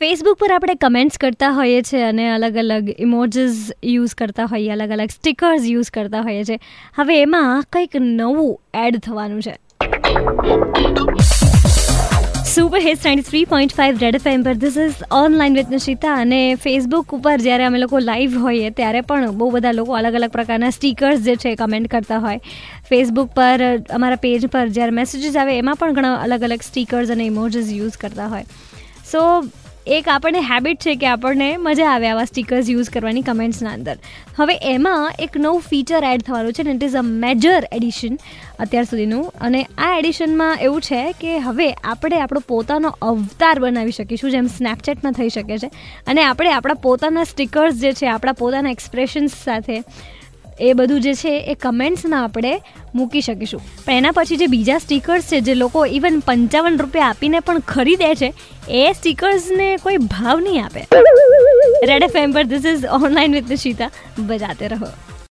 Facebook પર આપણે comments કરતા હોઈએ છીએ અને અલગ અલગ ઇમોજીસ યુઝ કરતા હોઈએ અલગ અલગ સ્ટીકર્સ યુઝ કરતા હોઈએ છીએ. હવે એમાં કંઈક નવું એડ થવાનું છે. Super hit ninety three point five Red F પર this is online with Nishita અને ફેસબુક ઉપર જ્યારે અમે લોકો લાઈવ હોઈએ ત્યારે પણ બહુ બધા લોકો અલગ અલગ પ્રકારના સ્ટીકર્સ જે છે કમેન્ટ કરતા હોય. ફેસબુક પર, અમારા પેજ પર જ્યારે મેસેજીસ આવે એમાં પણ ઘણા અલગ અલગ સ્ટીકર્સ અને ઇમોજીસ યુઝ કરતા હોય. સો એક આપણને હેબિટ છે કે આપણને મજા આવે આવા સ્ટીકર્સ યુઝ કરવાની કમેન્ટ્સના અંદર. હવે એમાં એક નવું ફીચર એડ થવાનું છે ને it is a major addition અત્યાર સુધીનું. અને આ એડિશનમાં એવું છે કે હવે આપણે આપણો પોતાનો અવતાર બનાવી શકીશું, જેમ સ્નેપચેટમાં થઈ શકે છે. અને આપણે આપણા પોતાના સ્ટીકર્સ જે છે, આપણા પોતાના એક્સપ્રેશન્સ સાથે એ બધું જે છે એ કમેન્ટ્સમાં આપણે મૂકી શકીશું. પણ એના પછી જે બીજા સ્ટીકર્સ છે, જે લોકો ઇવન પંચાવન રૂપિયા આપીને પણ ખરીદે છે, એ સ્ટીકર્સને કોઈ ભાવ નહીં આપે. રેડ એફ એમ પર this is online with Shita બજાતે રહો.